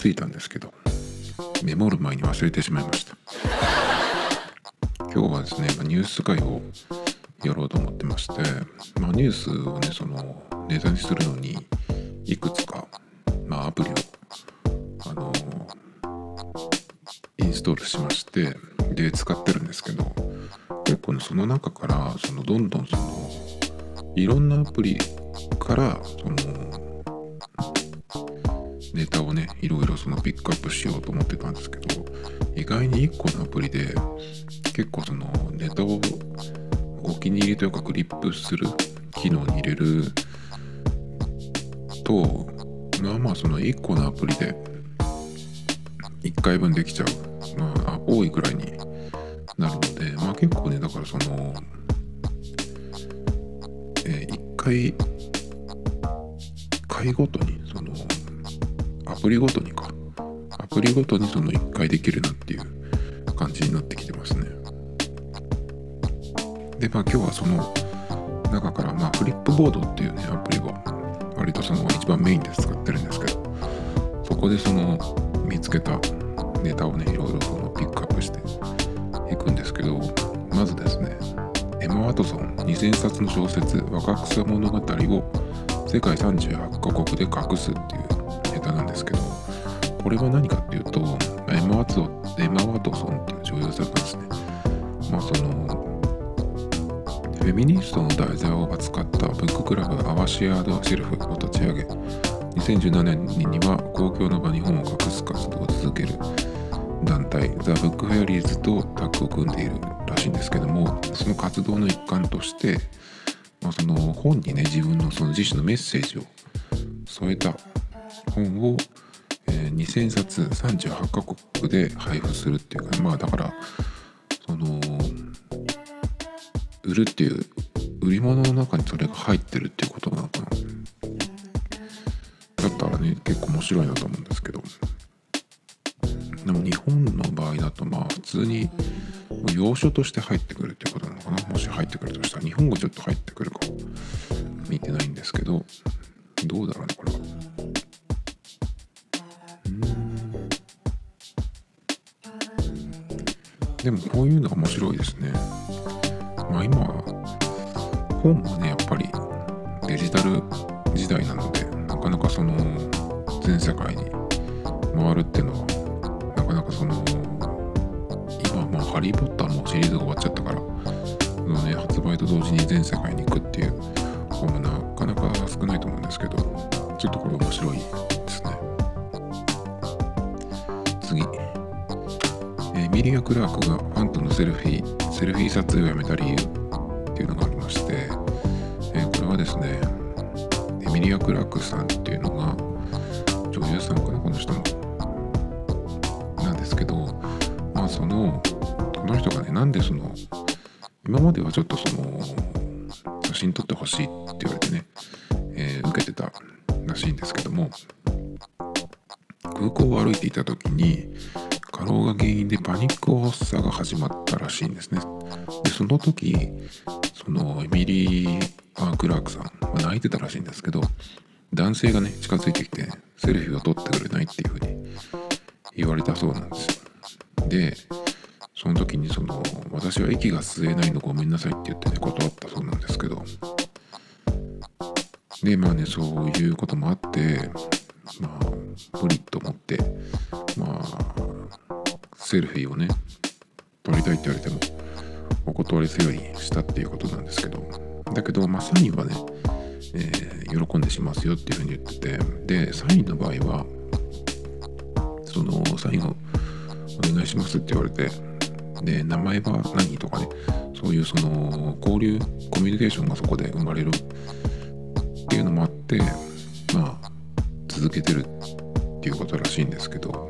ついたんですけど、メモる前に忘れてしまいました。今日はですね、まニュース会をやろうと思ってまして、まあ、ニュースをね、そのネタにするのに、いくつか、いうねアプリを割とその一番メインで使ってるんですけどそこでその見つけたネタをねいろいろそのピックアップしていくんですけどまずですねエマ・ワトソン2000冊の小説「若草物語」を世界38カ国で隠すっていうネタなんですけどこれは何かっていうとエマ・ワトエマワトソンっていう女優さんがですねまあそのフェミニストの題材を扱ったブッククラブアワシアード・シェルフを立ち上げ。2017年には公共の場に本を隠す活動を続ける団体ザ・ブックフェアリーズとタッグを組んでいるらしいんですけどもその活動の一環として、まあ、その本にね自分のその自身のメッセージを添えた本を、えー2000冊38カ国で配布するっていうかまあだからその売るっていう売り物の中にそれが入ってるっていうことなのかな。だったらね結構面白いなと思うんですけど。でも日本の場合だとまあ普通に要所として入ってくるっていうことなのかな。もし入ってくるとしたら日本語ちょっと入ってくるか見てないんですけど。どうだろうねこれは。うん。でもこういうのが面白いですね。まあ今本もねやっぱりデジタル時代なのでなかなかその全世界に回るっていうのはなかなかその今もうハリー・ポッターもシリーズが終わっちゃったからその、ね、発売と同時に全世界に行くっていう本もなかなか少ないと思うんですけどちょっとこれ面白いですね。次。えーミリア・クラークがファンとのセルフィー。セルフィー撮影をやめた理由っていうのがありまして、えこれはですねエミリア・クラークさんっていうのが女優さんかなこの人もなんですけどまあそのこの人がねなんでその今まではちょっとその写真撮ってほしいって言われてね、えー受けてたらしいんですけども空港を歩いていた時に過労が原因でパニック発作が始まったらしいんですね。でその時そのエミリー・アークラークさん、まあ泣いてたらしいんですけど男性がね近づいてきてセルフィーを撮ってくれないっていうふうに言われたそうなんですよ。でその時にその私は息が吸えないのごめんなさいって言ってね断ったそうなんですけど。でまあねそういうこともあってセルフィーをね撮りたいって言われてもお断りするようにしたっていうことなんですけど。だけどまあサインはね、えー喜んでしますよっていうふうに言ってて。でサインの場合はそのサインをお願いしますって言われて。で名前は何とかねそういうその交流コミュニケーションがそこで生まれるっていうのもあってまあ続けてるっていうことらしいんですけど。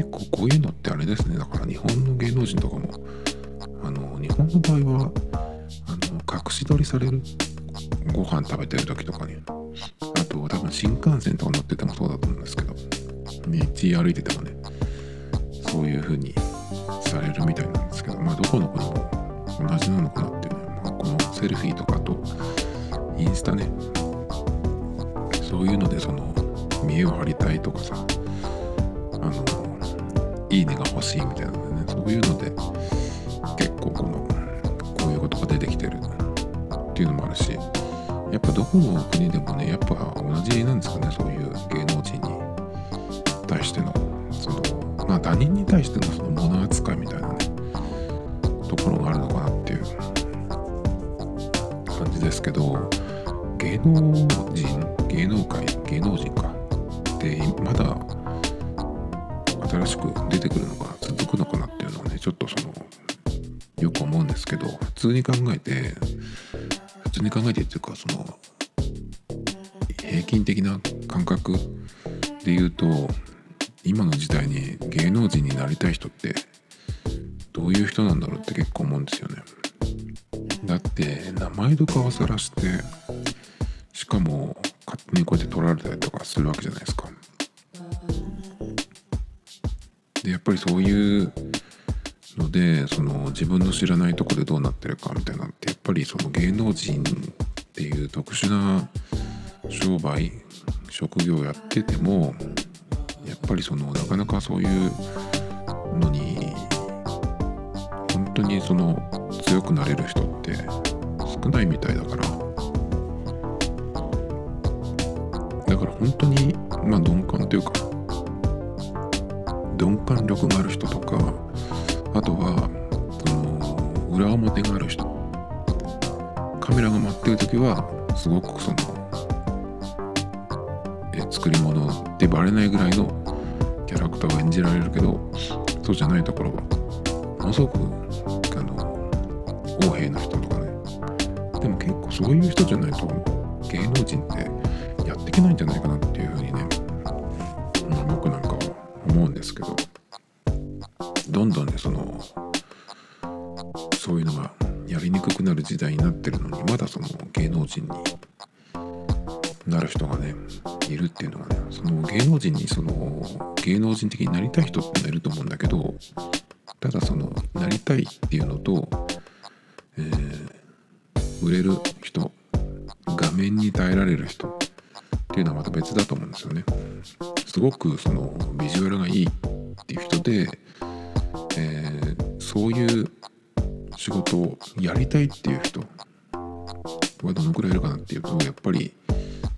結構こういうのってあれですね。だから日本の芸能人とかもあの日本の場合はあの隠し撮りされるご飯食べてる時とかにあと多分新幹線とか乗っててもそうだと思うんですけど道歩いててもねそういう風にされるみたいなんですけどまあどこの国も同じなのかなっていうね、まあ、このセルフィーとかとインスタねそういうのでその見栄を張りたいとかさあのいいねが欲しいみたいなね。そういうので結構このこういうことが出てきてる。っていうのもあるしやっぱどこの国でもねやっぱ同じなんですかね。そういう芸能人に対してのそのまあ他人に対してのその物扱いみたいなねところがあるのかなっていう。感じですけど芸能人芸能界芸能人か。でまだ出てくるのか続くのかなっていうのはねちょっとそのよく思うんですけど普通に考えて普通に考えてっていうかその平均的な感覚で言うと今の時代に芸能人になりたい人ってどういう人なんだろうって結構思うんですよね。だって名前とかわさらしてしかも勝手にこうやって取られたりとかするわけじゃないですか。でやっぱりそういうのでその自分の知らないとこでどうなってるかみたいな。のってやっぱりその芸能人っていう特殊な商売職業やっててもやっぱりそのなかなかそういうのに本当にその強くなれる人って少ないみたいだから。だから本当にまあ鈍感というか鈍感力がある人とかあとはその裏表がある人。カメラが回ってる時はすごくそのえ作り物ってバレないぐらいのキャラクターを演じられるけどそうじゃないところはものすごくあの横柄な人とかね。でも結構そういう人じゃないと芸能人ってやっていけないんじゃないかなってうんですけどどんどんねそのそういうのがやりにくくなる時代になってるのにまだその芸能人になる人がねいるっていうのがねその芸能人にその芸能人的になりたい人ってのいると思うんだけどただそのなりたいっていうのと、えー売れる人画面に耐えられる人っていうのはまた別だと思うんですよね。すごくそのビジュアえーそういう仕事をやりたいっていう人はどのくらいいるかなっていうとやっぱり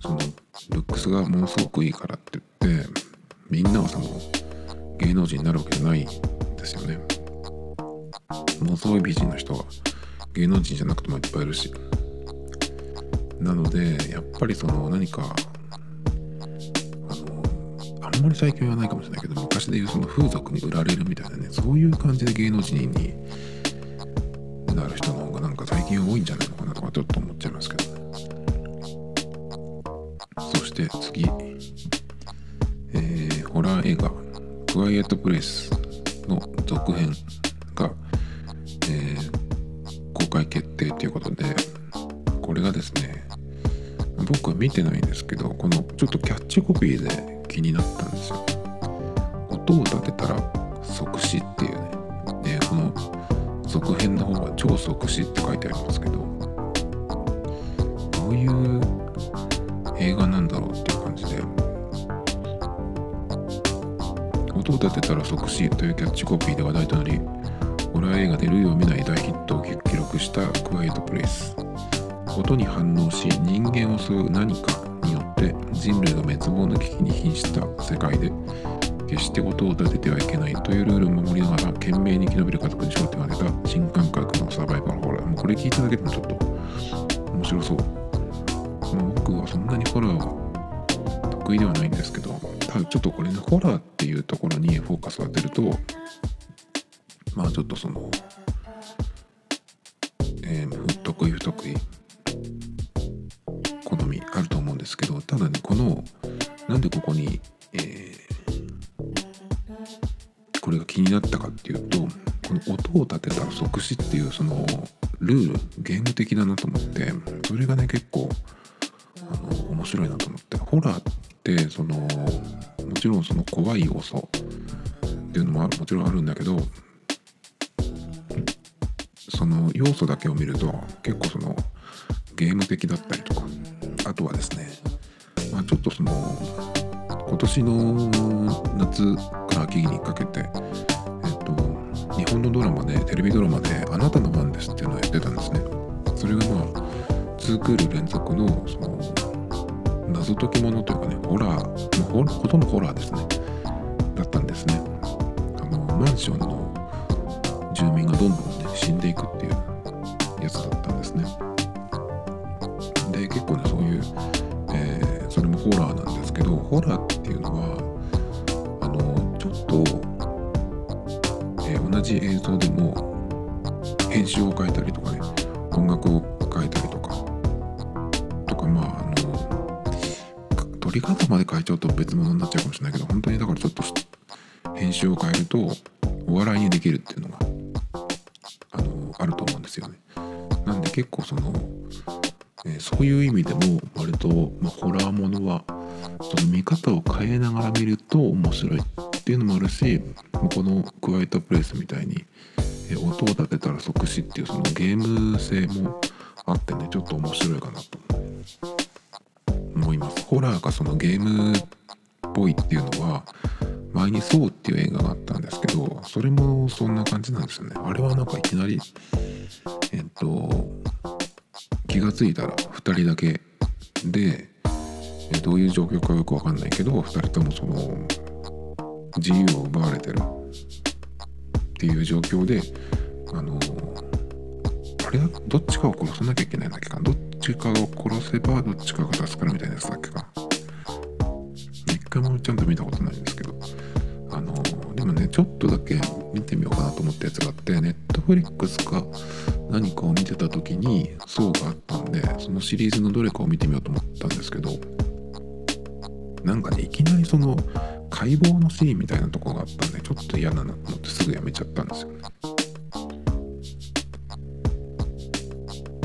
そのルックスがものすごくいいからって言ってみんなはその芸能人になるわけじゃないんですよね。ものすごい美人な人は芸能人じゃなくてもいっぱいいるしなのでやっぱりその何かんまり最近はないかもしれないけど昔でいうその風俗に売られるみたいなねそういう感じで芸能人になる人の方がなんか最近多いんじゃないのかなとかちょっと思っちゃいますけどね。そして次。えーホラー映画「クワイエット・プレイス」の続編が、えー公開決定ということでこれがですね僕は見てないんですけどこのちょっとキャッチコピーで気になったんですよ。音を立てたら即死っていうね。でこの続編の方は超即死って書いてありますけどどういう映画なんだろうっていう感じで音を立てたら即死というキャッチコピーで話題となりホラー映画で類を見ない大ヒットを記録したクワイエットプレイス。音に反応し人間を襲う何か人類が滅亡の危機に瀕した世界で決して音を立ててはいけないというルールを守りながら懸命に生き延びる家族に焦点を当てた新感覚のサバイバルホラーもうこれ聞いただけでもちょっと面白そう、まあ、僕はそんなにホラーは得意ではないんですけどただちょっとこれねホラーっていうところにフォーカスを当てるとまあちょっとその、えー、不得意不得意好みあると思うんですけどただねこのなんでここに、えーこれが気になったかっていうとこの音を立てたら即死っていうそのルールゲーム的だなと思ってそれがね結構あの面白いなと思ってホラーってそのもちろんその怖い要素っていうのももちろんあるんだけどその要素だけを見ると結構そのゲーム的だったりとかあとはですね、まあ、ちょっとその今年の夏から秋にかけて、えっと、日本のドラマでテレビドラマで「あなたの番です」っていうのをやってたんですね。それがまあ2クール連続のその謎解きものというかねホラー、まあ、ほとんどホラーですねだったんですね。あのマンションの住民がどんどんね死んでいくっていうやつだったんですね。結構ねそういう、えー、それもホラーなんですけどホラーっていうのはあのちょっと、えー、同じ映像でも編集を変えたりとかね音楽を変えたりとかとかまああの撮り方まで変えちゃうと別物になっちゃうかもしれないけど本当にだからちょっと編集を変えるとお笑いにできるっていうのがあのあると思うんですよね。なんで結構そのえ、そういう意味でも割と、ま、ホラーものはその見方を変えながら見ると面白いっていうのもあるしこの「クワイトプレイス」みたいに、え、音を立てたら即死っていうそのゲーム性もあってねちょっと面白いかなと思います。ホラーがそのゲームっぽいっていうのは前に「そう」っていう映画があったんですけどそれもそんな感じなんですよね。あれはなんかいきなりえっと気が付いたら2人だけ。でどういう状況かよく分かんないけど2人ともその自由を奪われてる。っていう状況であのあれはどっちかを殺さなきゃいけないんだっけか？どっちかを殺せばどっちかが助かるみたいなやつだっけか？一回もちゃんと見たことないです。のでもねちょっとだけ見てみようかなと思ったやつがあってネットフリックスか何かを見てた時に層があったんでそのシリーズのどれかを見てみようと思ったんですけどなんかねいきなりその解剖のシーンみたいなとこがあったんでちょっと嫌だなと思ってすぐやめちゃったんですよね。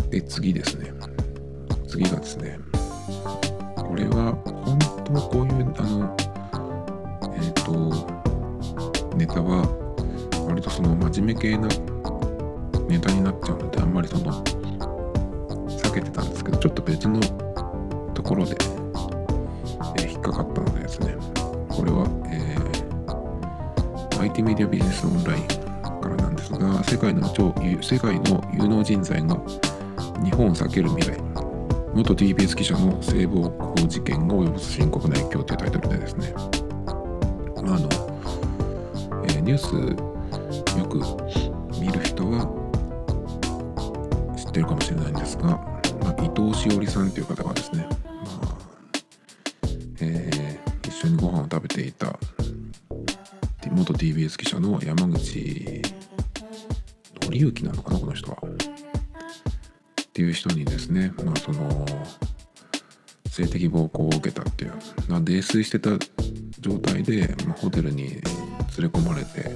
で次ですね。次がですねこれは本当はこういうあのえっ、ー、とネタは割とその真面目系なネタになっちゃうのであんまりその避けてたんですけどちょっと別のところで、え、引っかかったのでですねこれは、えー、IT メディアビジネスオンラインからなんですが世界の超世界の有能人材が日本を避ける未来元 TBS 記者の性暴行事件が及ぼす深刻な影響というタイトルでですね、ニュースよく見る人は知ってるかもしれないんですが、まあ、伊藤詩織さんという方がですね、まあえー、一緒にご飯を食べていた元 TBS 記者の山口紀之なのかなこの人は。っていう人にですね、まあ、その性的暴行を受けたっていう、ま、泥酔してた状態で、まあ、ホテルに連れ込まれて、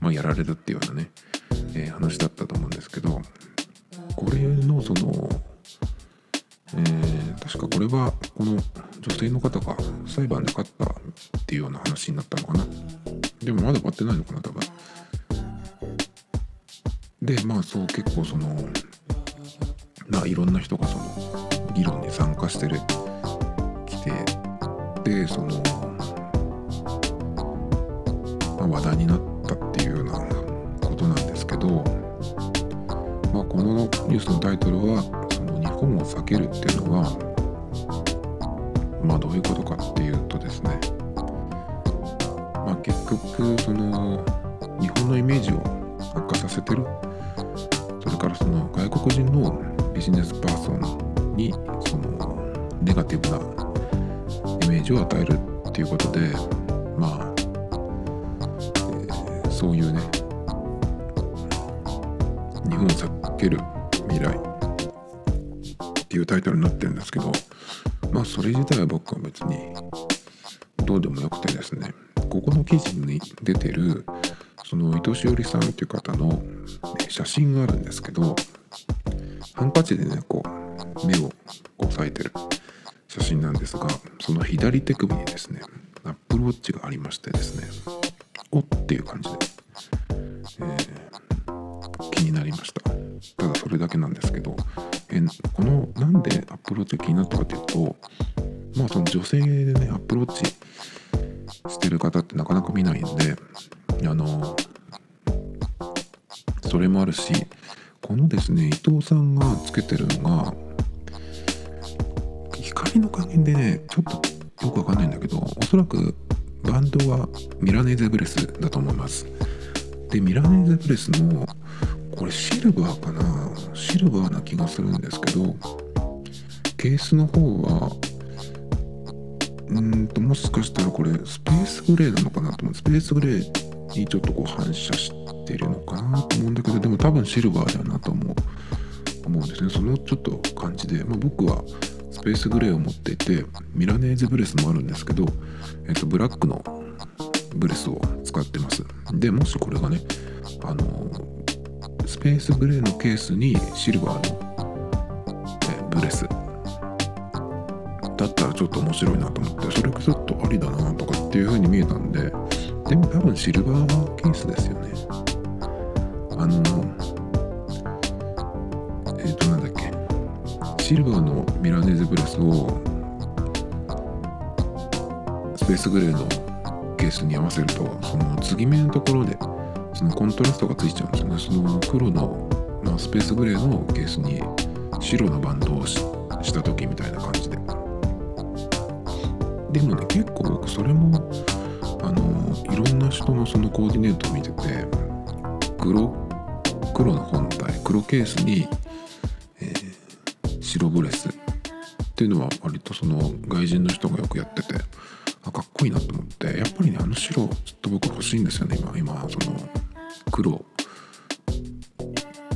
まあ、やられるっていうようなね、えー、話だったと思うんですけどこれのその、えー、確かこれはこの女性の方が裁判で勝ったっていうような話になったのかな。でもまだ終わってないのかな多分。でまあそう結構そのまあいろんな人がその議論に参加してる来てでその、話題になったっていうようなことなんですけどまあ、このニュースのタイトルはその日本を避けるっていうのはまあどういうことかっていうとですねまあ結局その日本のイメージを悪化させてる。それからその外国人のビジネスパーソンにそのネガティブなイメージを与えるっていうことでまあ、そういうね。日本を避ける未来。っていうタイトルになってるんですけど。まあそれ自体は僕は別にどうでもよくてですね。ここの記事に出てるその伊藤詩織さんっていう方の、写真があるんですけど。ハンカチでねこう目を押さえてる。写真なんですがその左手首にですねアップルウォッチがありましてですね。おっていう感じで、スペースグレーにちょっとこう反射してるのかなと思うんだけどでも多分シルバーだなと思う思うんですね。そのちょっと感じで、まあ、僕はスペースグレーを持っていてミラネーゼブレスもあるんですけど、えっと、ブラックのブレスを使ってます。でもしこれがねあのスペースグレーのケースにシルバーのえブレスだったらちょっと面白いなと思ってそれがちょっとありだなとかっていう風に見えたんででも多分シルバーケースですよね。あのえっ、ー、となんだっけ。シルバーのミラネーゼブレスをスペースグレーのケースに合わせるとその継ぎ目のところでそのコントラストがついちゃうんですよね。その黒の、まあ、スペースグレーのケースに白のバンドをした時みたいな感じで。でもね結構僕それもいろんな人のそのコーディネートを見てて黒黒の本体黒ケースに、えー、白ブレスっていうのは割とその外人の人がよくやっててあかっこいいなと思ってやっぱりねあの白ちょっと僕欲しいんですよね今今その黒。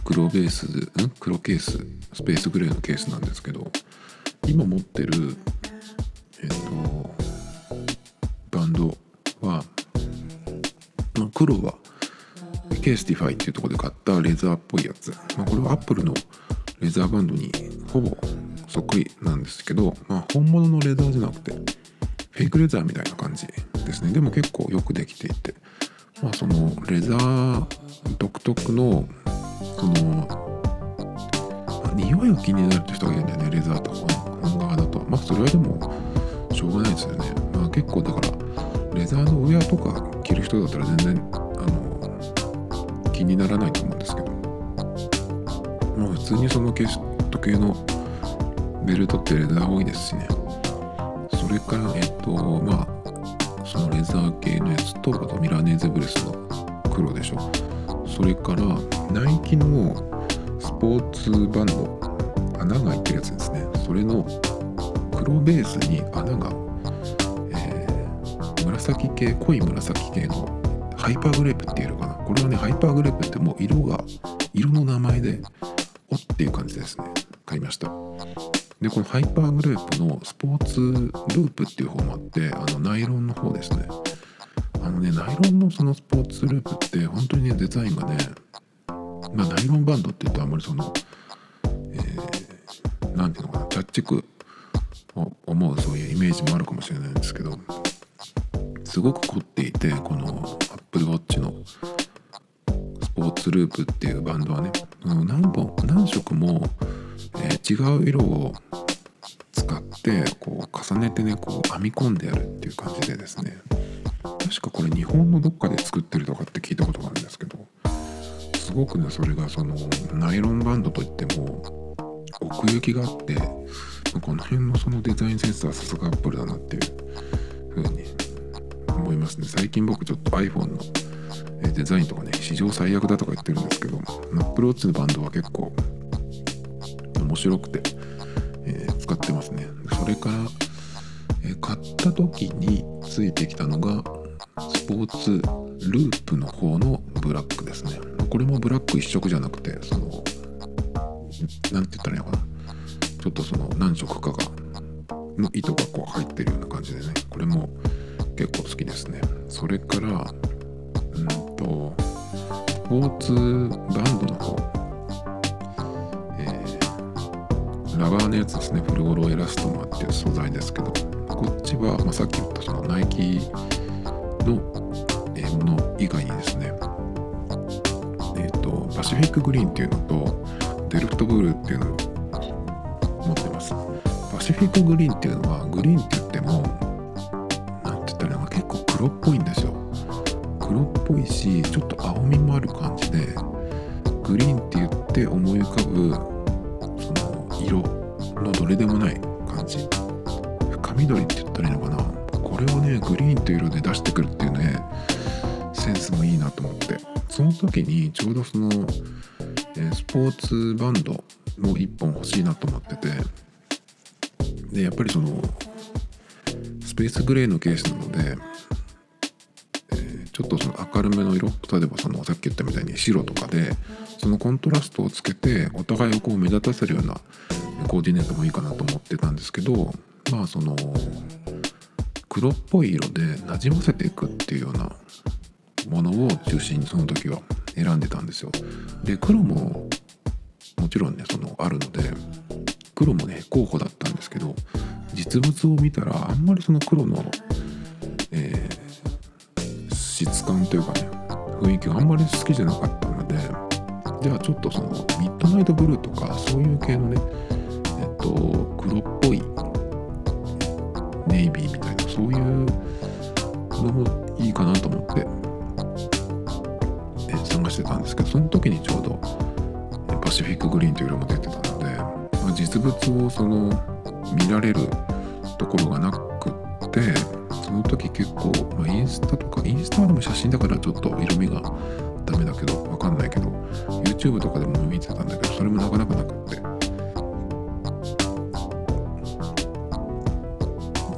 黒ベースん？黒ケーススペースグレーのケースなんですけど今持ってるえっ、とバンドは、黒は CASETiFY っていうとこで買ったレザーっぽいやつ、まあ、これはアップルのレザーバンドにほぼそっくりなんですけど、まあ、本物のレザーじゃなくてフェイクレザーみたいな感じですね。でも結構よくできていて。まあそのレザー独特のその、ま、匂いが気になるって人がいるんだよねレザーとか本革だと。まあそれはでもしょうがないですよね。まあ結構だからレザーのウェアとか着る人だったら全然あの気にならないと思うんですけど。まあ普通にその時計のベルトってレザー多いですしね。それからえっとまあそのレザー系のやつとあとミラネーゼブレスの黒でしょ。それからナイキのスポーツバンド穴が開いてるやつですね。それの黒ベースに穴が、紫系濃い紫系の Hyper Grape っていうのかな？これはねハイパーグレープってもう色が色の名前でおっていう感じですね。買いました。でこのハイパーグレープのスポーツループっていう方もあってあのナイロンの方ですね。あのねナイロンのそのスポーツループって本当にねデザインがねまあナイロンバンドって言うとあんまりそのえー、ていうのかなチャッチクを思うそういうイメージもあるかもしれないんですけどすごく凝っていてこの Apple Watch のスポーツループっていうバンドはね。何本何色もえー、違う色を使ってこう重ねてねこう編み込んでやるっていう感じでですね。確かこれ日本のどっかで作ってるとかって聞いたことがあるんですけどすごくねそれがそのナイロンバンドといっても奥行きがあってこの辺のそのデザインセンスはさすがアップルだなっていう風に思いますね。最近僕ちょっと iPhone のデザインとかね史上最悪だとか言ってるんですけど Apple Watch のバンドは結構面白くて、えー、使ってますね。それから、えー、買った時についてきたのがスポーツループの方のブラックですね。これもブラック一色じゃなくてその何て言ったらいいのかな。ちょっとその何色かがの糸がこう入ってるような感じでね。これも結構好きですね。それからうんとスポーツバンドの方。ラバーのやつですね。フルオロエラストマっていう素材ですけど。こっちは、まあ、さっき言ったそのナイキのもの以外にですね。えっ、ー、とパシフィックグリーンっていうのとデルフトブルーっていうのシフィックグリーンっていうのはグリーンって言っ黒っぽいんですよ。黒っぽいしちょっと青みもある感じでグリーンって言って思い浮かぶその色のどれでもない感じ。深緑って言ったらいいのかな。これをねグリーンという色で出してくるっていうねセンスもいいなと思って。その時にちょうどその、え、スポーツバンドも1本欲しいなと思ってて。でやっぱりそのスペースグレーのケースなので、ちょっとその明るめの色例えばそのさっき言ったみたいに白とかでそのコントラストをつけてお互いをこう目立たせるようなコーディネートもいいかなと思ってたんですけどまあその黒っぽい色でなじませていくっていうようなものを中心にその時は選んでたんですよ。で黒ももちろんねそのあるので黒もね候補だったんですけど実物を見たらあんまりその黒の、え、質感というかね雰囲気があんまり好きじゃなかったのでじゃあちょっとそのミッドナイトブルーとかそういう系のねえっと黒っぽいネイビーみたいなそういうのもいいかなと思って探してたんですけどその時にちょうどパシフィックグリーンという色も出てたので、まあ、実物をその見られるところがなくってその時結構、まあ、インスタとかインスタはでも写真だからちょっと色味がダメだけどわかんないけど YouTube とかでも見てたんだけどそれもなかなかなくって。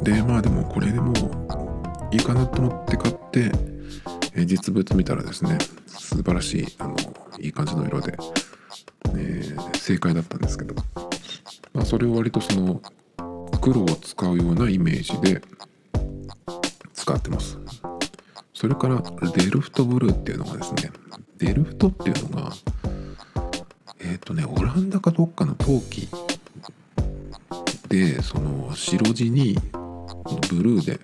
でまあでもこれでもいいかなと思って買って実物見たらですね素晴らしいあのいい感じの色で、えー、正解だったんですけど、まあ、それを割とその黒を使うようなイメージで使ってますそれからデルフトブルーっていうのがですねデルフトっていうのがえっ、ー、とねオランダかどっかの陶器でその白地にブルーで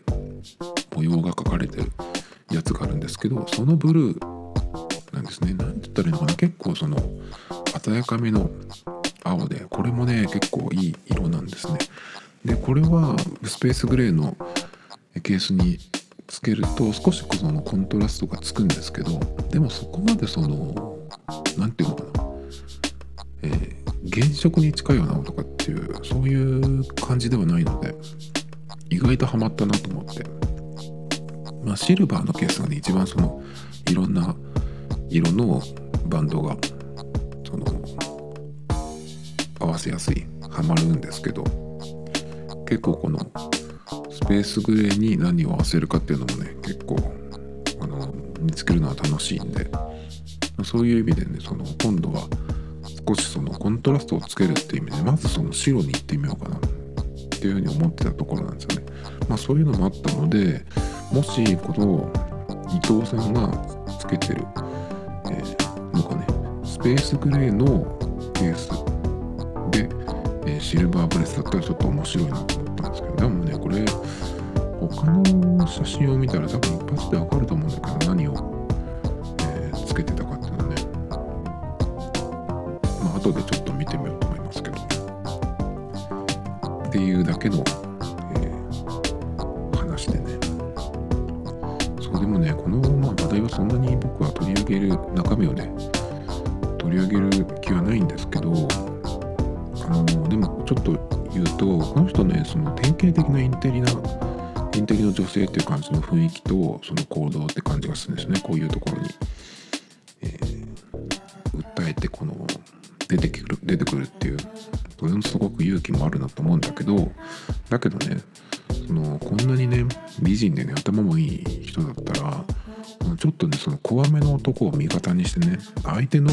模様が描かれてるやつがあるんですけどそのブルーなんですね。なんて言ったらいいのかな結構その鮮やかめの青でこれもね結構いい色なんですね。でこれはスペースグレーのケースにつけると少しそのコントラストがつくんですけどでもそこまでその何て言うのかな、えー、原色に近いような青とかっていうそういう感じではないので意外とハマったなと思って。まあシルバーのケースがね一番そのいろんな色のバンドがその合わせやすいはまるんですけど結構このスペースグレーに何を合わせるかっていうのもね結構あの見つけるのは楽しいんでそういう意味でねその今度は少しそのコントラストをつけるっていう意味でまずその白に行ってみようかなっていうふうに思ってたところなんですよね。まあそういうのもあったのでもしこの伊藤さんがつけてるえー、なんかねスペースグレーのケースで、えー、シルバーブレスだったらちょっと面白いなとの写真を見たら多分一発でわかると思うんだけど何を、えー、つけてたかっていうのはね。まあ後でちょっと女性っていう感じの雰囲気とその行動って感じがするんですね。こういうところに、えー、訴えてこの出てくる出てくるっていうそれもすごく勇気もあるなと思うんだけどだけどねそのこんなにね美人でね頭もいい人だったらちょっとねその怖めの男を味方にしてね相手の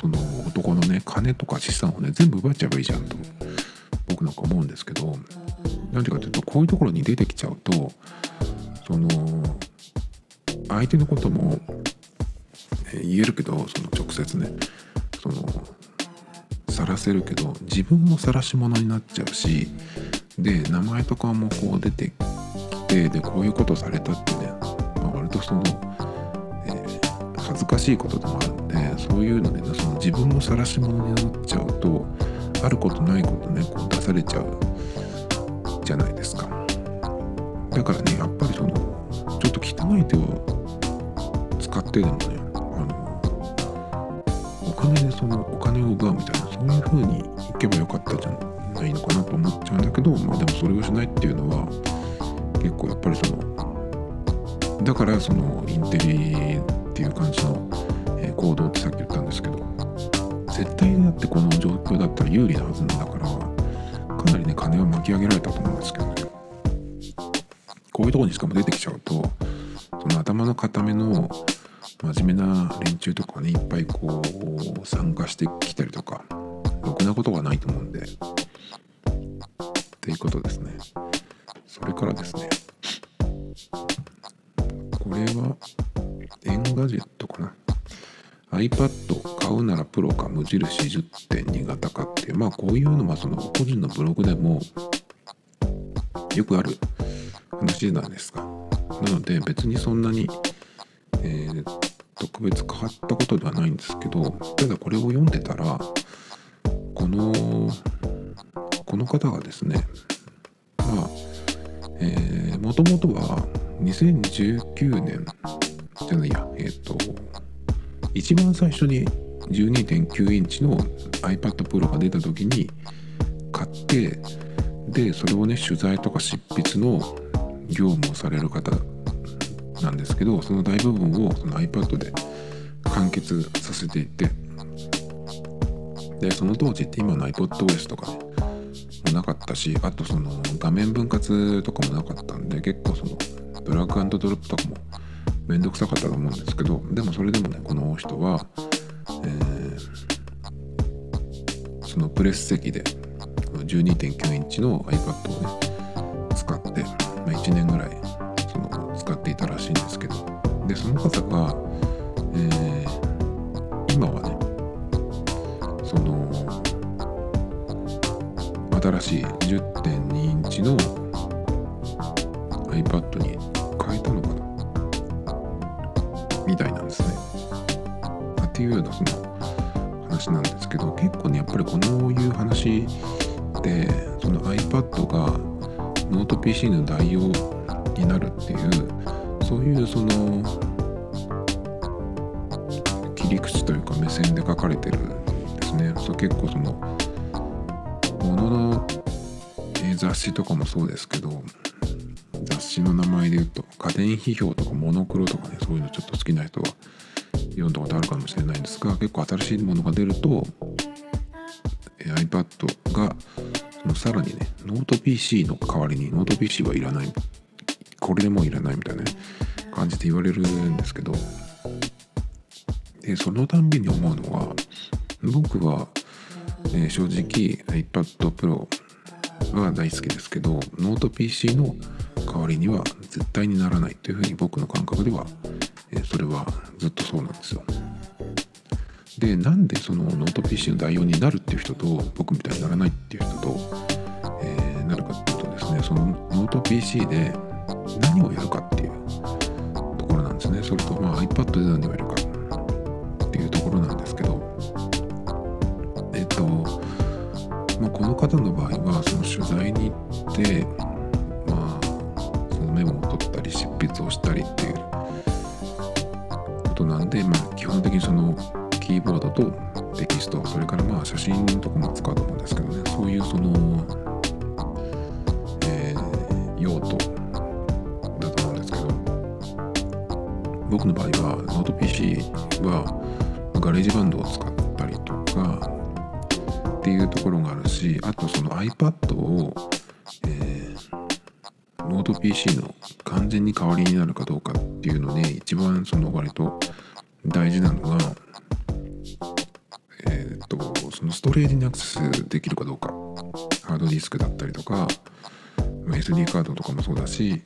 その男のね金とか資産をね全部奪っちゃえばいいじゃんと僕なんか思うんですけど何ていうかというとこういうところに出てきちゃうと相手のことも、言えるけどその直接ねその晒せるけど自分も晒し者になっちゃうしで名前とかもこう出てきてでこういうことされたってね、まあ、割とその恥ずかしいことでもあるんでそういうのでねその自分も晒し者になっちゃうとあることないことねこう出されちゃうかじゃないのかなと思っちゃうんだけどまあでもそれをしないっていうのは結構やっぱりそのだからそのインテリっていう感じの、え行動ってさっき言ったんですけど絶対だってこの状況だったら有利なはずなんだからかなりね金は巻き上げられたと思うんですけどね。こういうとこにしかも出てきちゃうとその頭の固めの真面目な連中とかねいっぱいこう参加してきたりとかろくなことがないと思うんで。っていうことですね。それからですね。これは Engadget かな。iPad 買うならプロか無印10.2型かっていう。まあこういうのはその個人のブログでもよくある話じゃないですか。なので別にそんなに、えー、特別変わったことではないんですけどただこれを読んでたらこのこの方がですねまあえー、もともとは2019年じゃないやえっ、ー、と一番最初に12.9インチの iPad Pro が出た時に買ってでそれをね取材とか執筆の業務をされる方なんですけどその大部分をその iPad で完結させていってでその当時って今の iPodOS とかねもなかったしあとその画面分割とかもなかったんで結構そのドラッグドロップとかもめんどくさかったと思うんですけどでもそれでもねこの人は、えー、そのプレス席で12.9インチの iPad をね使って、まあ、1年ぐらいその使っていたらしいんですけどでその方が、えー、今はね新しい10.2インチの iPad に変えたのかな？みたいなんですね。っていうようなその話なんですけど結構ねやっぱりこういう話でその iPad がノート PC の代用になるっていうそういうその誌とかもそうですけど雑誌の名前で言うと家電批評とかモノクロとかねそういうのちょっと好きな人は読んだことあるかもしれないんですが結構新しいものが出ると iPad がそのさらにねノート PC の代わりにノート PC はいらないこれでもいらないみたいな、ね、感じで言われるんですけどでそのたんびに思うのは僕は、えー、正直 iPad Pro は大好きですけどノート PC の代わりには絶対にならないというふうに僕の感覚では、え、それはずっとそうなんですよ。でなんでそのノート PC の代用になるっていう人と僕みたいにならないっていう人と、えー、なるかっていうとですねそのノート PC で何をやるかっていうところなんですねそれとまあ iPad で何をやるかっていうところなんですけどえっと、まあ、この方の場合はその取材に行ってまあそのメモを取ったり執筆をしたりっていうことなんでまあ基本的にそのキーボードとテキストそれからまあ写真とかも使うと思うんですけどね。そういうその、えー、用途だと思うんですけど。僕の場合はノート PC は GarageBand を使ったりとかっていうところがあるしあとその iPad を、えー、ノート PC の完全に代わりになるかどうかっていうので一番その割と大事なのがえっとそのストレージにアクセスできるかどうか。ハードディスクだったりとか、SD カードとかもそうだし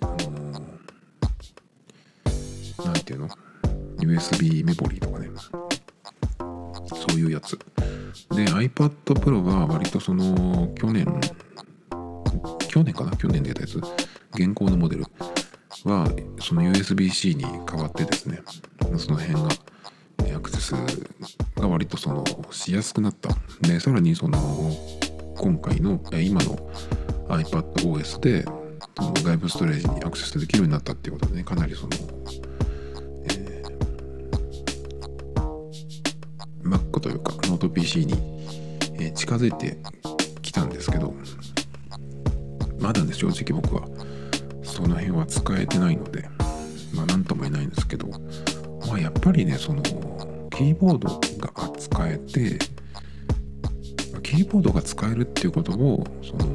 その USB-C に変わってですねその辺がアクセスが割とそのしやすくなった。でさらにその今回の今の iPadOS でその外部ストレージにアクセスできるようになったっていうことでねかなりその、えー、Mac というかノート PC に、近づいてきたんですけどまだね正直僕はその辺は使えてないのでまあ何とも言えないんですけどまあやっぱりねそのキーボードが扱えてキーボードが使えるっていうことをその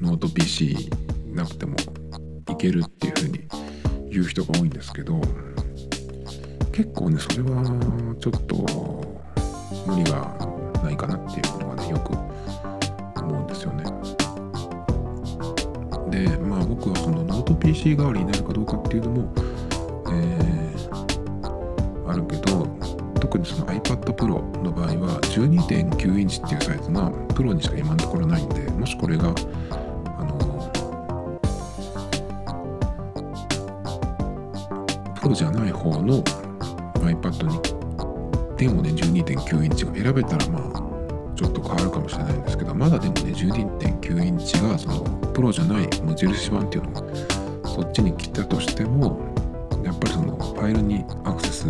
ノート PC なくてもいけるっていうふうに言う人が多いんですけど結構ねそれはちょっと無理がないかなっていうのがねよくでまあ僕はそのノート PC 代わりになるかどうかっていうのも、えー、あるけど特にその iPad Pro の場合は12.9インチっていうサイズがプロにしか今のところないんでもしこれがあのプロじゃない方の iPad にでもね12.9インチが選べたらまあちょっと変わるかもしれないんですけどまだでもね12.9インチがそのプロじゃない無印版っていうのがそっちに来たとしてもやっぱりそのファイルにアクセス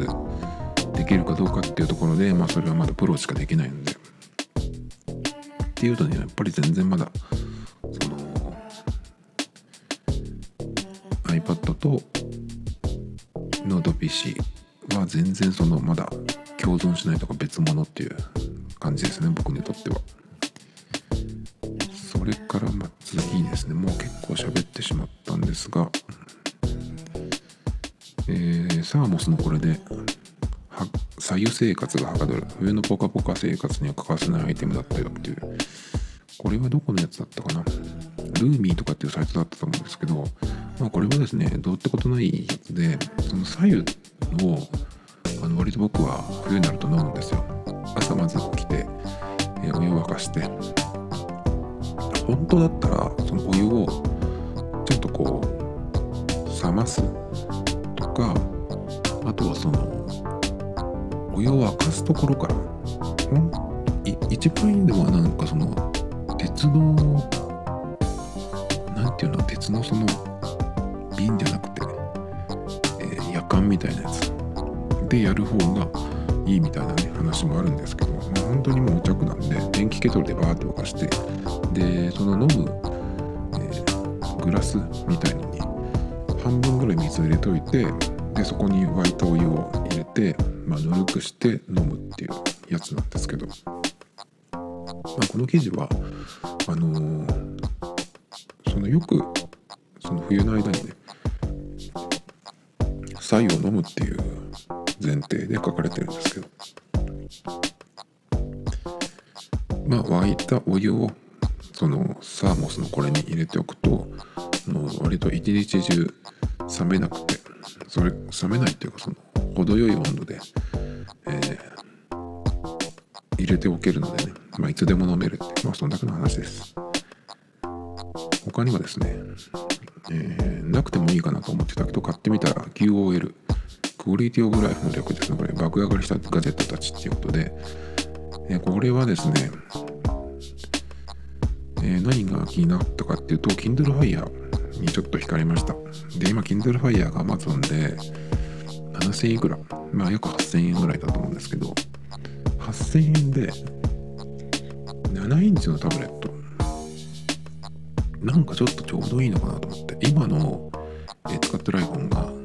できるかどうかっていうところでまあそれはまだプロしかできないんで。っていうとねやっぱり全然まだその iPad とノート PC は全然そのまだ共存しないとか別物っていう感じですね僕にとっては。それからまあ次ですね。もう結構喋ってしまったんですが。えー、サーモスのこれで白湯生活がはかどる。冬のポカポカ生活には欠かせないアイテムだったよっていう。これはどこのやつだったかな。ルーミーとかっていうサイトだったと思うんですけどまあ、これはですねどうってことないやつでその左右をあの割と僕は冬になると飲むんですよ。朝まず来て、えー、お湯を沸かして本当だったらそのお湯をちょっとこう冷ますとかあとはそのお湯を沸かすところから一番いいのはなんかその鉄のなんていうの鉄のその瓶じゃなくて、えー、夜間みたいなやつでやる方がいいみたいなね話もあるんですけど、まあ、本当にもうお着なんで電気ケトルでバーって沸かしてでその飲む、えー、グラスみたいのに半分ぐらい水を入れといてでそこに沸いたお湯を入れて、まあ、ぬるくして飲むっていうやつなんですけど、まあ、この記事はあのー、そのよくその冬の間にね白湯を飲むっていう前提で書かれてるんですけど。まあ沸いたお湯をそのサーモスのこれに入れておくとの割と一日中冷めなくてそれ冷めないっていうかその程よい温度で、えー、入れておけるのでね、まあ、いつでも飲めるってまあそんだけの話です。他にはですねえー、なくてもいいかなと思ってたけど買ってみたら QOL クオリティオブライフの略ですねこれ爆上がりしたガジェットたちっていうことで、え、これはですね、えー、何が気になったかっていうと Kindle Fire にちょっと惹かれました。で今 Kindle Fire が Amazon で7000いくらまあ約8000円ぐらいだと思うんですけど8000円で7インチのタブレット。なんかちょっとちょうどいいのかなと思って今の、え、使ってる iPhone が、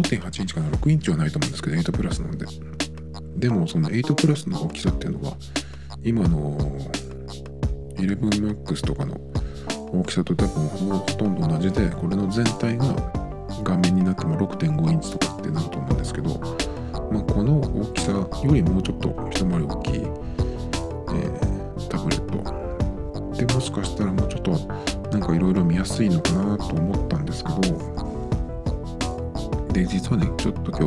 5.8インチかな6インチはないと思うんですけど8プラスなんで。でもその8プラスの大きさっていうのは今の 11MAX とかの大きさと多分ほとんど同じでこれの全体が画面になっても6.5インチとかってなると思うんですけどまあ、この大きさよりもうちょっと一回り大きい、えー、タブレット。でもしかしたらもうちょっとなんかいろいろ見やすいのかなと思ったんですけどで実はねちょっと今日、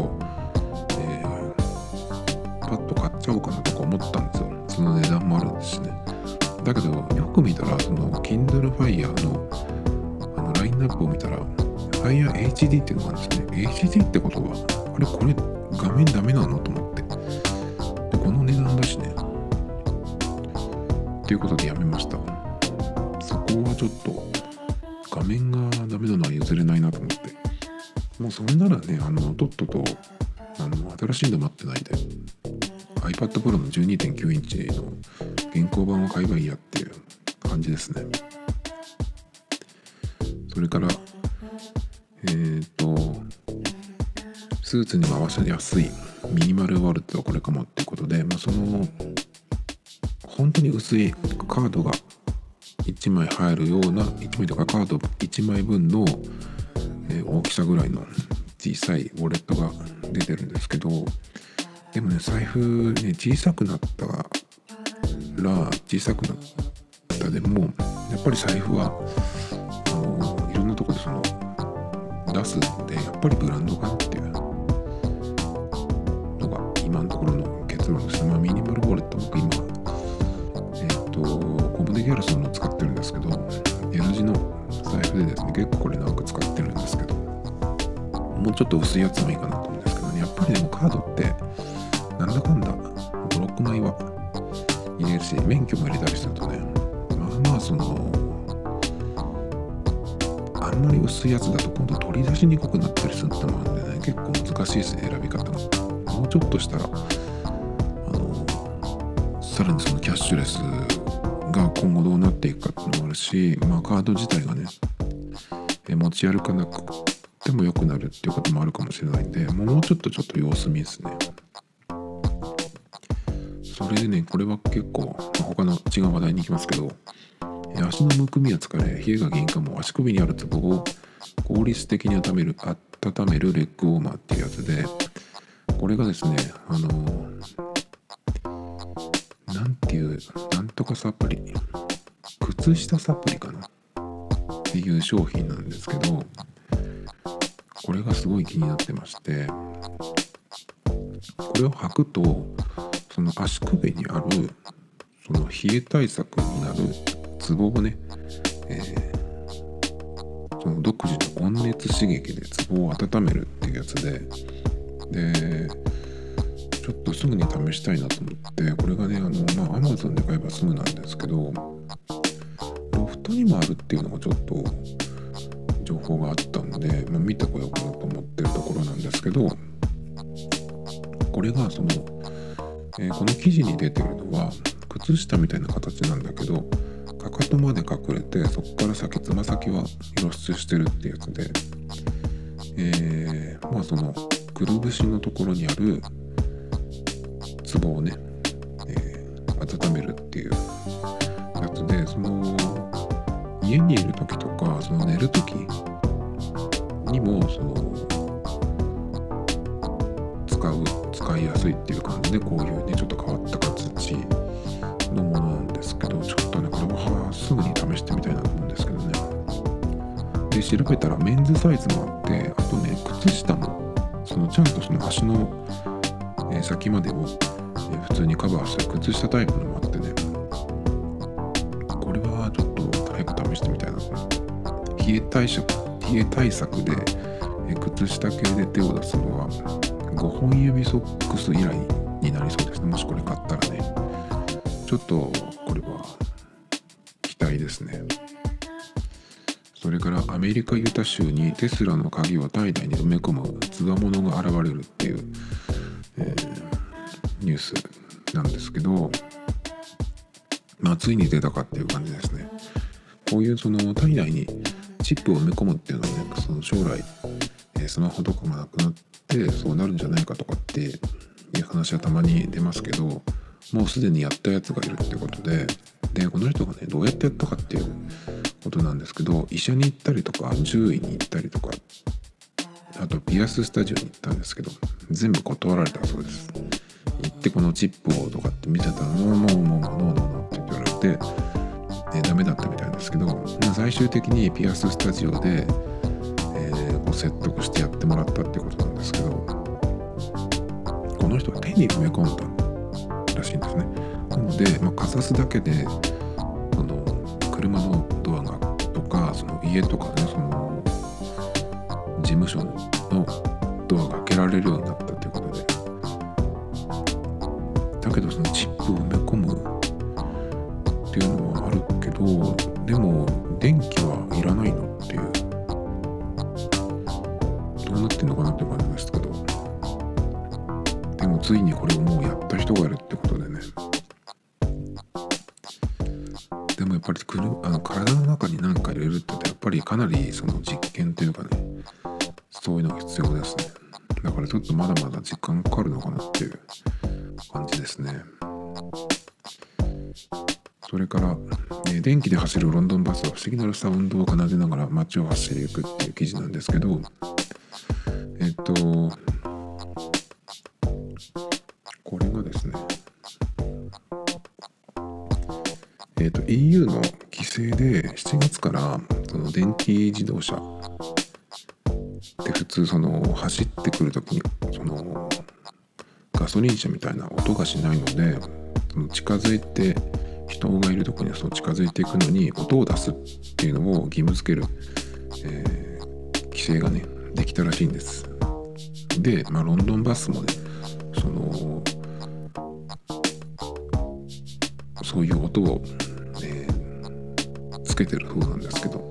えー、パッと買っちゃおうかなとか思ったんですよ。その値段もあるんですしね。だけどよく見たらその Kindle Fire のあのラインナップを見たら Fire HD っていうのがあるんですね。HD ってことはあれこれ画面ダメなのと思って。この値段だしね。っていうことでやめました。そこはちょっと画面がダメなのは譲れないなと思って。もうそれならねあのとっととあの新しいの待ってないで。iPad Pro の12.9インチの現行版を買えばいいやっていう感じですね。それからえっ、ー、とスーツに回しやすいミニマルワルトはこれかもっていうことで、まあ、その本当に薄いカードが1枚入るような1枚とかカード1枚分の、大きさぐらいの小さいウォレットが出てるんですけどでもね財布ね小さくなったら小さくなったでもやっぱり財布はあのいろんなとこでその出すんでやっぱりブランドかなっていうちょっと薄いやつもいいかなと思うんですけどね。やっぱりでもカードってなんだかんだ56枚は入れるし免許も入れたりするとねまあまあそのあんまり薄いやつだと今度取り出しにくくなったりするのもあるんでね結構難しいですね選び方が。もうちょっとしたらあのさらにそのキャッシュレスが今後どうなっていくかっていうのもあるしまあカード自体がね持ち歩かなくても良くなるっていうこともあるかもしれないんでもうちょっとちょっと様子見ですね。それでねこれは結構、他の違う話題に行きますけど足のむくみや疲れ冷えが原因かも足首にあるツボを効率的に温める温めるレッグウォーマーっていうやつでこれがですねあのなんていうなんとかサプリ靴下サプリかなっていう商品なんですけどこれがすごい気になってましてこれを履くとその足首にあるその冷え対策になるツボをね、えー、その独自の温熱刺激でツボを温めるっていうやつででちょっとすぐに試したいなと思ってこれがねあのまあ Amazon で買えばすぐなんですけどロフトにもあるっていうのがちょっと情報があったんで、まあ、見てこようかなと思ってるところなんですけどこれがそのえー、この記事に出てるのは靴下みたいな形なんだけどかかとまで隠れてそこから先つま先は露出してるってやつで、えー、まあそのくるぶしのところにあるツボをね、えー、温めるっていうやつでその家にいる時とかその寝る時にもその使う使いやすいっていう感じでこういうねちょっと変わった形のものなんですけどちょっとねこれはすぐに試してみたいなと思うんですけどね。で調べたらメンズサイズもあってあとね靴下もそのちゃんとその足の、先までを、普通にカバーする靴下タイプのもあってね。冷え対策冷え対策で、靴下系で手を出すのは5本指ソックス以来になりそうですね。もしこれ買ったらね。ちょっとこれは期待ですね。それからアメリカユタ州にテスラの鍵を体内に埋め込むつわものが現れるっていう、えー、ニュースなんですけどまあついに出たかっていう感じですね。こういうその体内にチップを埋め込むっていうのはねその将来えスマホとかもなくなってそうなるんじゃないかとかっていう話はたまに出ますけどもうすでにやったやつがいるってことででこの人がねどうやってやったかっていうことなんですけど医者に行ったりとか獣医に行ったりとかあとピアススタジオに行ったんですけど全部断られたそうです。行ってこのチップをとかって見てたら「ノーノーノーノーノーノー」って言われて、ね、ダメだったみたいですけど最終的にピアススタジオで説得してやってもらったってことなんですけどこの人は手に埋め込んだらしいんですね。なので、まあ、かざすだけでその車のドアがとかその家とかねその事務所のドアが開けられるようになったっていうことで。だけどそのチップを埋め込むンドンバスは不思議なるサウンドを奏でながら街を走りゆくっていう記事なんですけどえっとこれがですねえっと EU の規制で7月からその電気自動車で普通その走ってくる時にそのガソリン車みたいな音がしないのでその近づいて音を出すっていうのを義務付ける、えー、規制がねできたらしいんです。で、まあ、ロンドンバスもねそのそういう音を、えー、つけてる風なんですけど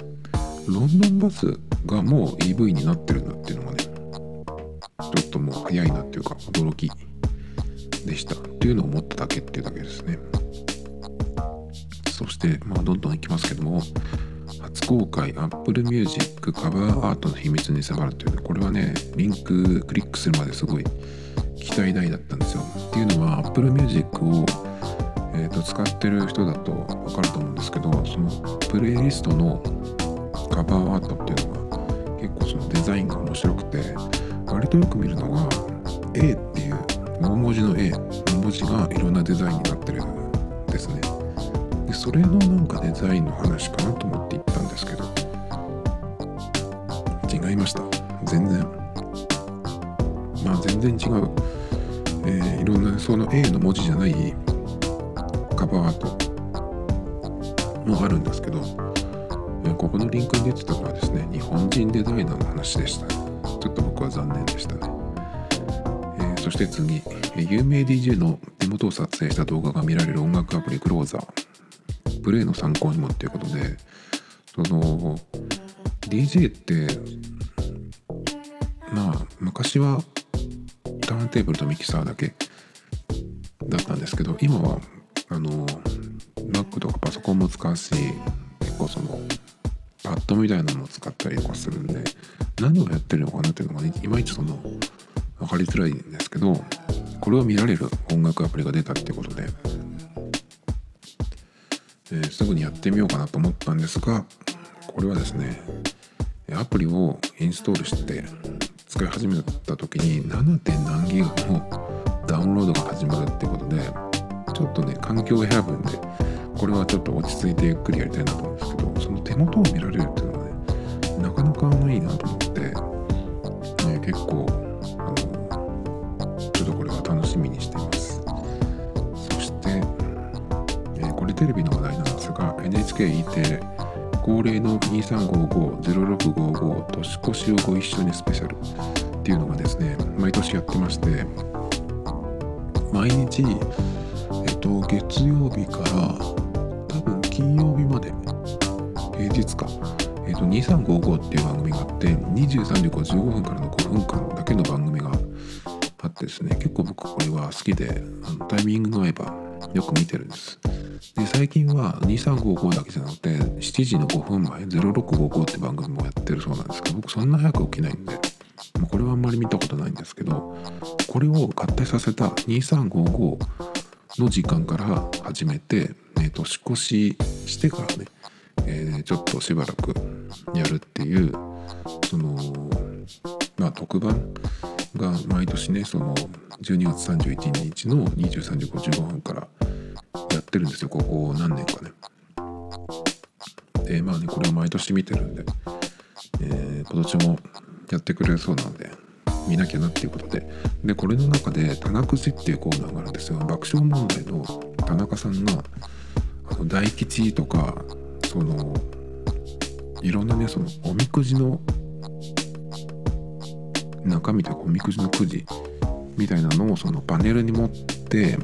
ロンドンバスがもう EV になってるんだっていうのがねちょっともう早いなっていうか驚きでしたっていうのを思っただけっていうだけですねそして、まあ、どんどんいきますけども初公開 Apple Music カバーアートの秘密に迫るというこれはねリンククリックするまですごい期待大だったんですよ。っていうのは Apple Music を、えーと、使ってる人だと分かると思うんですけどそのプレイリストのカバーアートっていうのが結構そのデザインが面白くて割とよく見るのが A っていう大文字の A の文字がいろんなデザインになってるそれのなんかデザインの話かなと思って行ったんですけど。違いました。全然。まあ全然違う、えー、いろんなその A の文字じゃないカバーアートもあるんですけどえここのリンクに出てたのはですね日本人デザイナーの話でした。ちょっと僕は残念でしたね、えー、そして次。有名 DJ の手元を撮影した動画が見られる音楽アプリクローザー。プレイの参考にもっていうことでその DJ ってまあ昔はターンテーブルとミキサーだけだったんですけど今はあの Mac とかパソコンも使うし結構そのパッドみたいなのを使ったりとかするんで何をやってるのかなっていうのが、ね、いまいちその分かりづらいんですけどこれを見られる音楽アプリが出たってことで、えー、すぐにやってみようかなと思ったんですがこれはですねアプリをインストールして使い始めた時に 7. 何ギガのダウンロードが始まるっていうことでちょっとね環境を選ぶんでこれはちょっと落ち着いてゆっくりやりたいなと思うんですけどその手元を見られるっていうのはねなかなかいいなと思って、ね、結構あのちょっとこれは楽しみにしていますそして、えー、これテレビの話題なんですが NHKE テレ恒例の2355-0655年越しをご一緒にスペシャルっていうのがですね毎年やってまして毎日えっと月曜日から多分金曜日まで平日か、えーと、2355っていう番組があって23時55分からの5分間だけの番組があってですね結構僕これは好きであのタイミングが合えばよく見てるんです。で最近は2355だけじゃなくて7時の5分前0655って番組もやってるそうなんですけど僕そんな早く起きないんでこれはあんまり見たことないんですけどこれを合体させた2355の時間から始めてえー、年越ししてからね、えー、ちょっとしばらくやるっていうそのまあ特番が毎年ねその12月31日の23時55分からやってるんですよ。ここ何年かね。でまあねこれを毎年見てるんで、えー、今年もやってくれるそうなので見なきゃなっていうことで。でこれの中で「棚くじ」っていうコーナーがあるんですよ。爆笑問題の田中さんが大吉とかそのいろんなねそのおみくじの中身というかおみくじのくじみたいなのをそのパネルに持って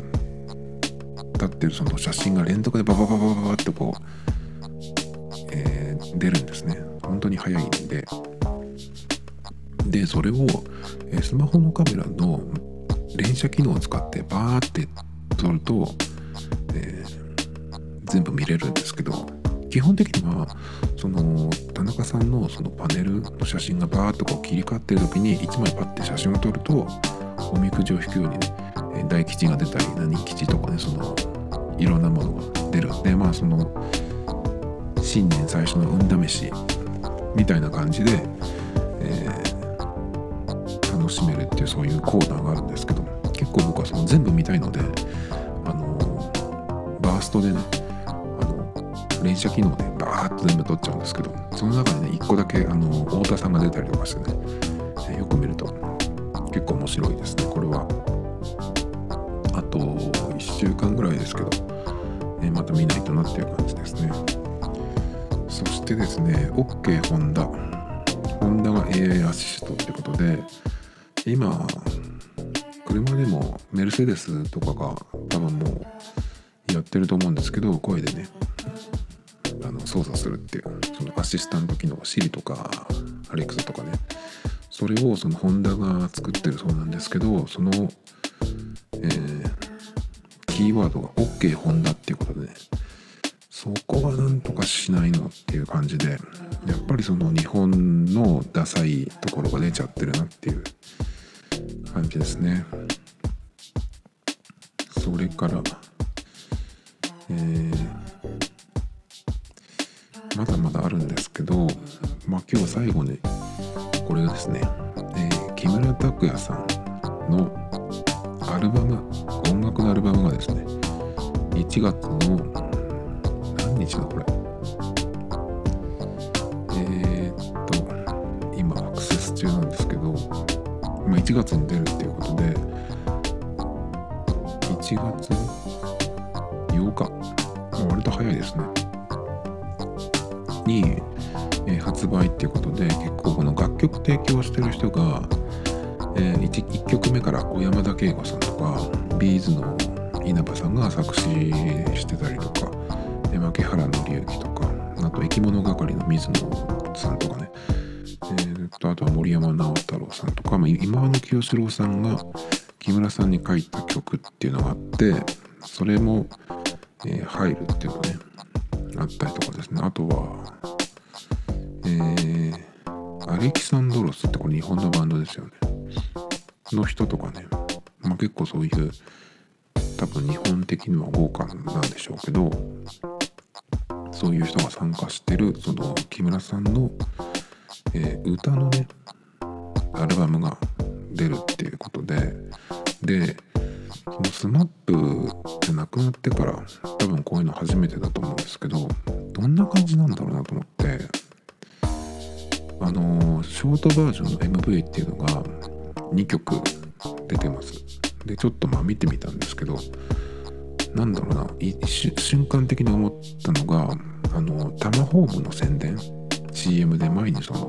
立ってるその写真が連続でババババババってこう、えー、出るんですね本当に早いんででそれを、え、スマホのカメラの連写機能を使ってバーって撮ると、えー、全部見れるんですけど基本的にはその田中さんのそのパネルの写真がバーッとこう切り替わってる時に1枚パッて写真を撮るとおみくじを引くようにね大吉が出たり何吉とかねそのいろんなものが出る。んでまあその新年最初の運試しみたいな感じで、えー、楽しめるっていうそういうコーナーがあるんですけど結構僕はその全部見たいのであのバーストでねあの連写機能でバーッと全部撮っちゃうんですけどその中でね1個だけあの太田さんが出たりとかしてね、えよく見ると結構面白いですね。これはあと週間ぐらいですけど、えまた見ないとなっていう感じですね。そしてですね OK ホンダ。ホンダが AI アシストってことで今車でもメルセデスとかが多分もうやってると思うんですけど声でねあの操作するっていうそのアシスタント機能 Siri とか Alexa とかね。それをそのホンダが作ってるそうなんですけどその、えー、キーワードが OK ホンダっていうことでねそこはなんとかしないのっていう感じでやっぱりその日本のダサいところが出ちゃってるなっていう感じですね。それからえー、まだまだあるんですけどまあ今日最後にこれがですね、えー、木村拓哉さんのアルバム音楽のアルバムがですね1月の何日だこれ？えー、っと今アクセス中なんですけどまあ、1月に出るっていうことで1月8日、割と早いですね。に、えー、発売っていうことで結構この楽曲提供してる人が、え、1, 1曲目から小山田圭吾さんとかビーズの稲葉さんが作詞してたりとか牧原紀之とかあと生き物係の水野さんとかね。えー、とあとは森山直太朗さんとか、まあ、今の清志郎さんが木村さんに書いた曲っていうのがあってそれも、えー、入るっていうのがねあったりとかですね。あとはえー、アレキサンドロスってこれ日本のバンドですよね。の人とかね、まあ、結構そういう多分日本的には豪華なんでしょうけどそういう人が参加してるその木村さんのえー、歌のねアルバムが出るっていうことででそのスマップじゃなくなってから多分こういうの初めてだと思うんですけどどんな感じなんだろうなと思ってあのー、ショートバージョンの MV っていうのが2曲出てます。でちょっとまあ見てみたんですけどなんだろうな瞬間的に思ったのがあのタマホームの宣伝 CM で前にその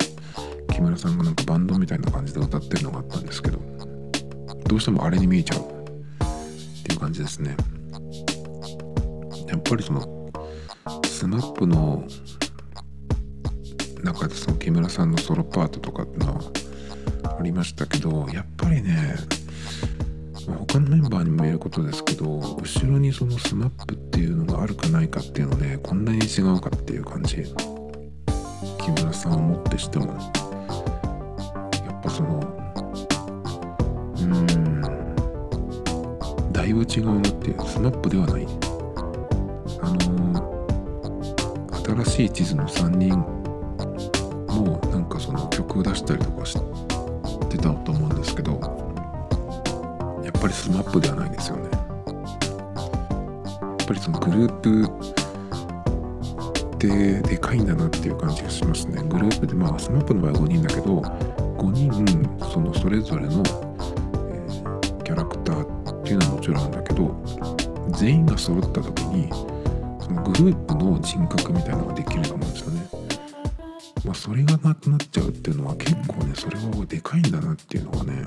木村さんがなんかバンドみたいな感じで歌ってるのがあったんですけどどうしてもあれに見えちゃうっていう感じですね。やっぱりその SMAP の中でその木村さんのソロパートとかってのはありましたけどやっぱりね他のメンバーにも言えることですけど後ろにその SMAP っていうのがあるかないかっていうのでこんなに違うかっていう感じ。木村さんをもってしても。やっぱそのうんだいぶ違うなっていうスマップではない。あの新しい地図の3人もなんかその曲を出したりとかしてたと思うんですけどやっぱりスマップではないですよねやっぱりそのグループってでかいんだなっていう感じがしますね。グループで、まあ、スマップの場合は5人だけど、5人、そのそれぞれの、えー、キャラクターっていうのはもちろんあるんだけど、全員が揃った時に、そのグループの人格みたいなのができると思うんですよね。やっぱそれがなくなっちゃうっていうのは結構ねそれはでかいんだなっていうのはね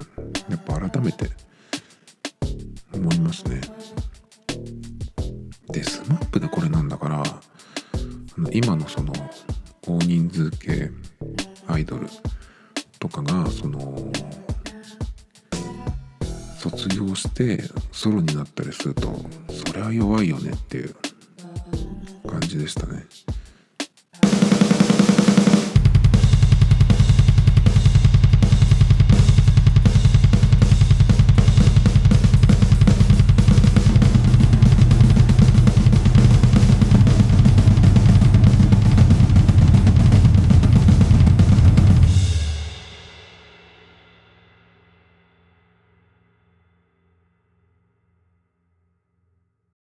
やっぱ改めて思いますね。で SMAP でこれなんだから今のその大人数系アイドルとかがその卒業してソロになったりするとそれは弱いよねっていう感じでしたね。